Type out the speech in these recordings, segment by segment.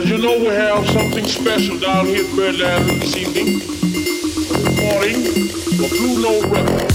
As you know, we have something special down here at Birdland this evening. A recording for Blue Note Records.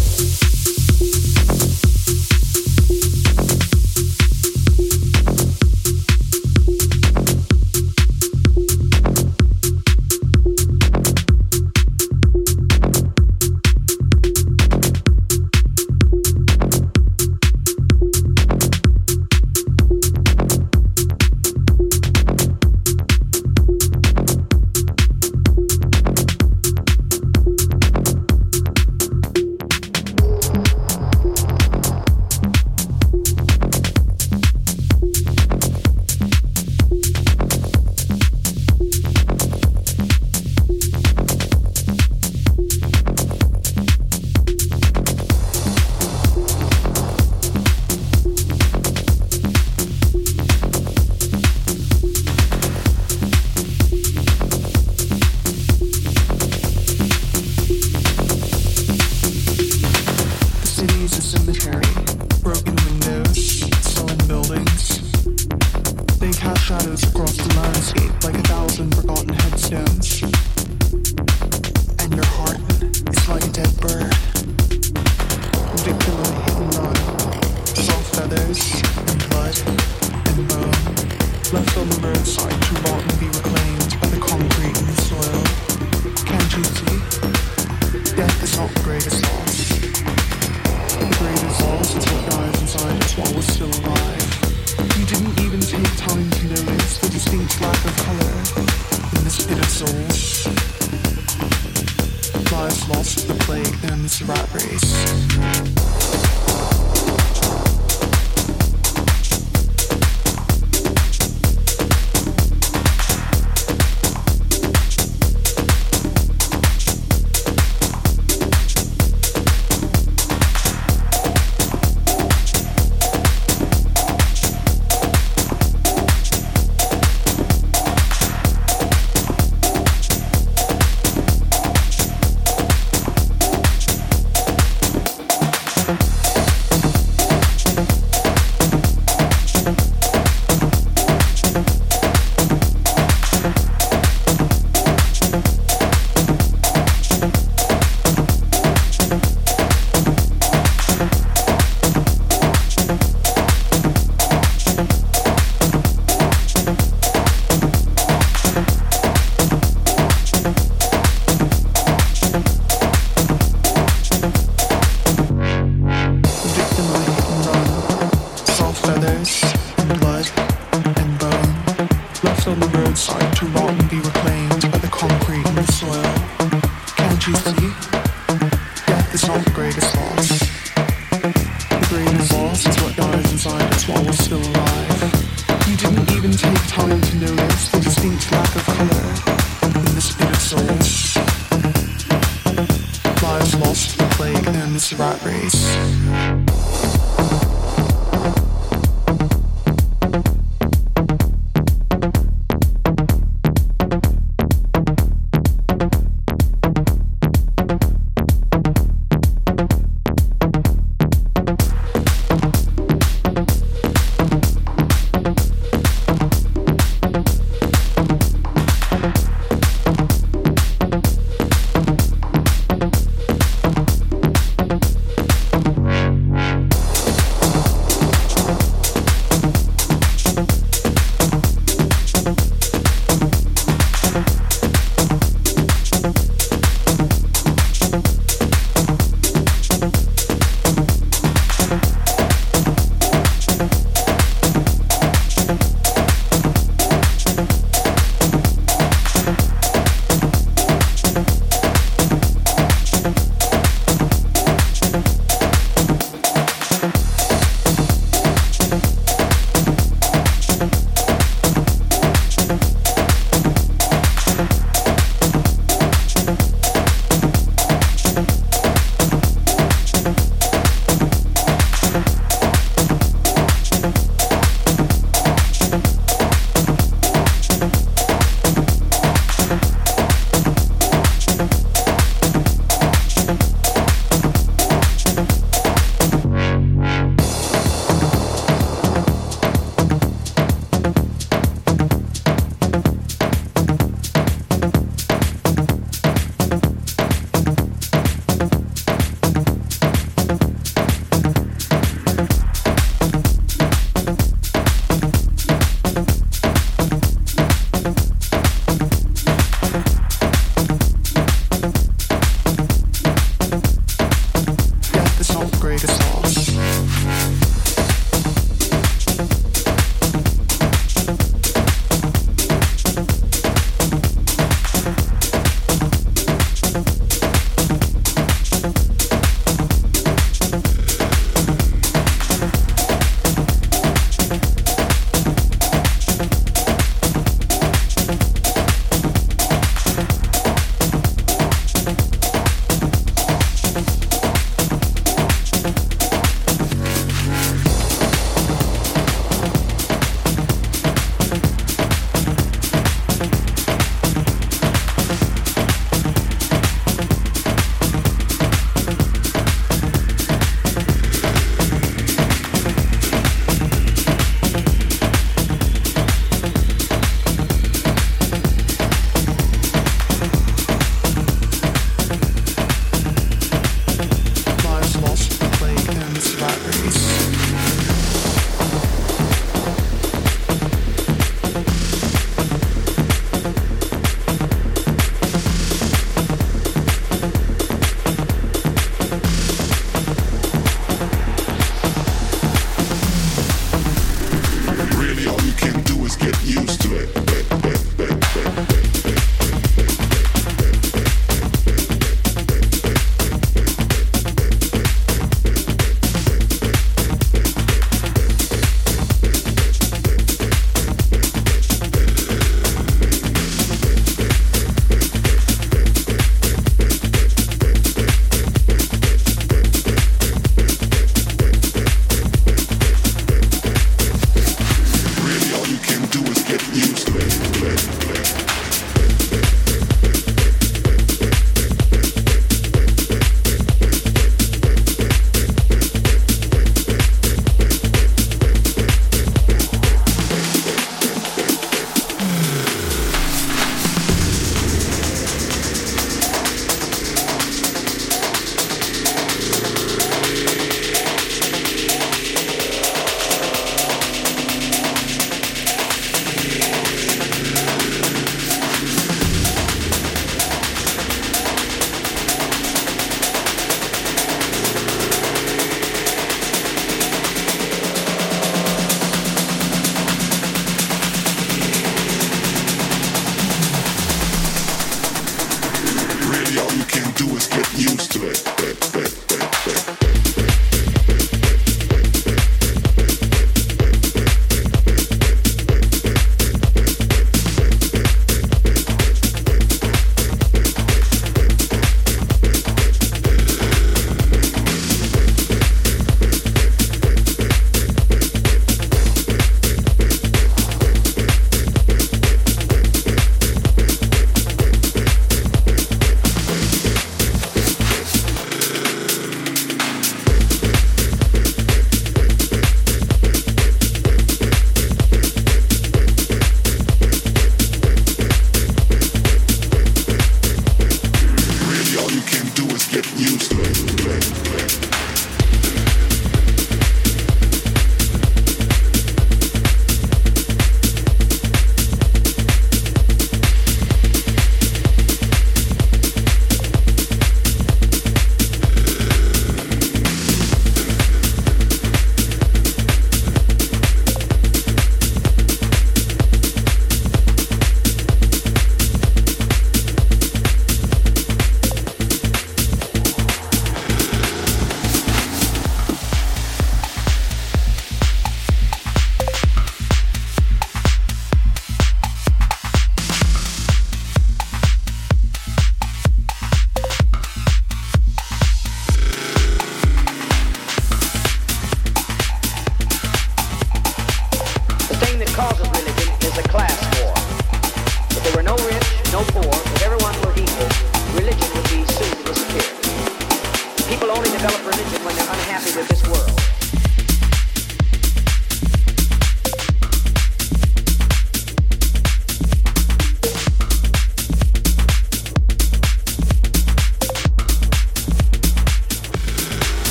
waltz with the plague and the rat race.